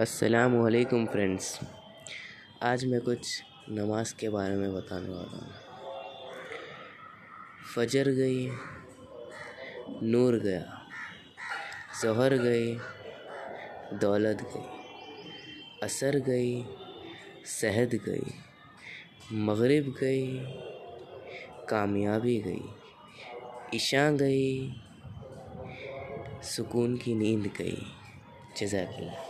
السلام علیکم فرینڈس آج میں کچھ نماز کے بارے میں بتانے والا ہوں۔ فجر گئی، نور گیا، ظہر گئی، دولت گئی، عصر گئی، صحت گئی، مغرب گئی، کامیابی گئی، عشاء گئی، سکون کی نیند گئی۔ جزاک اللہ۔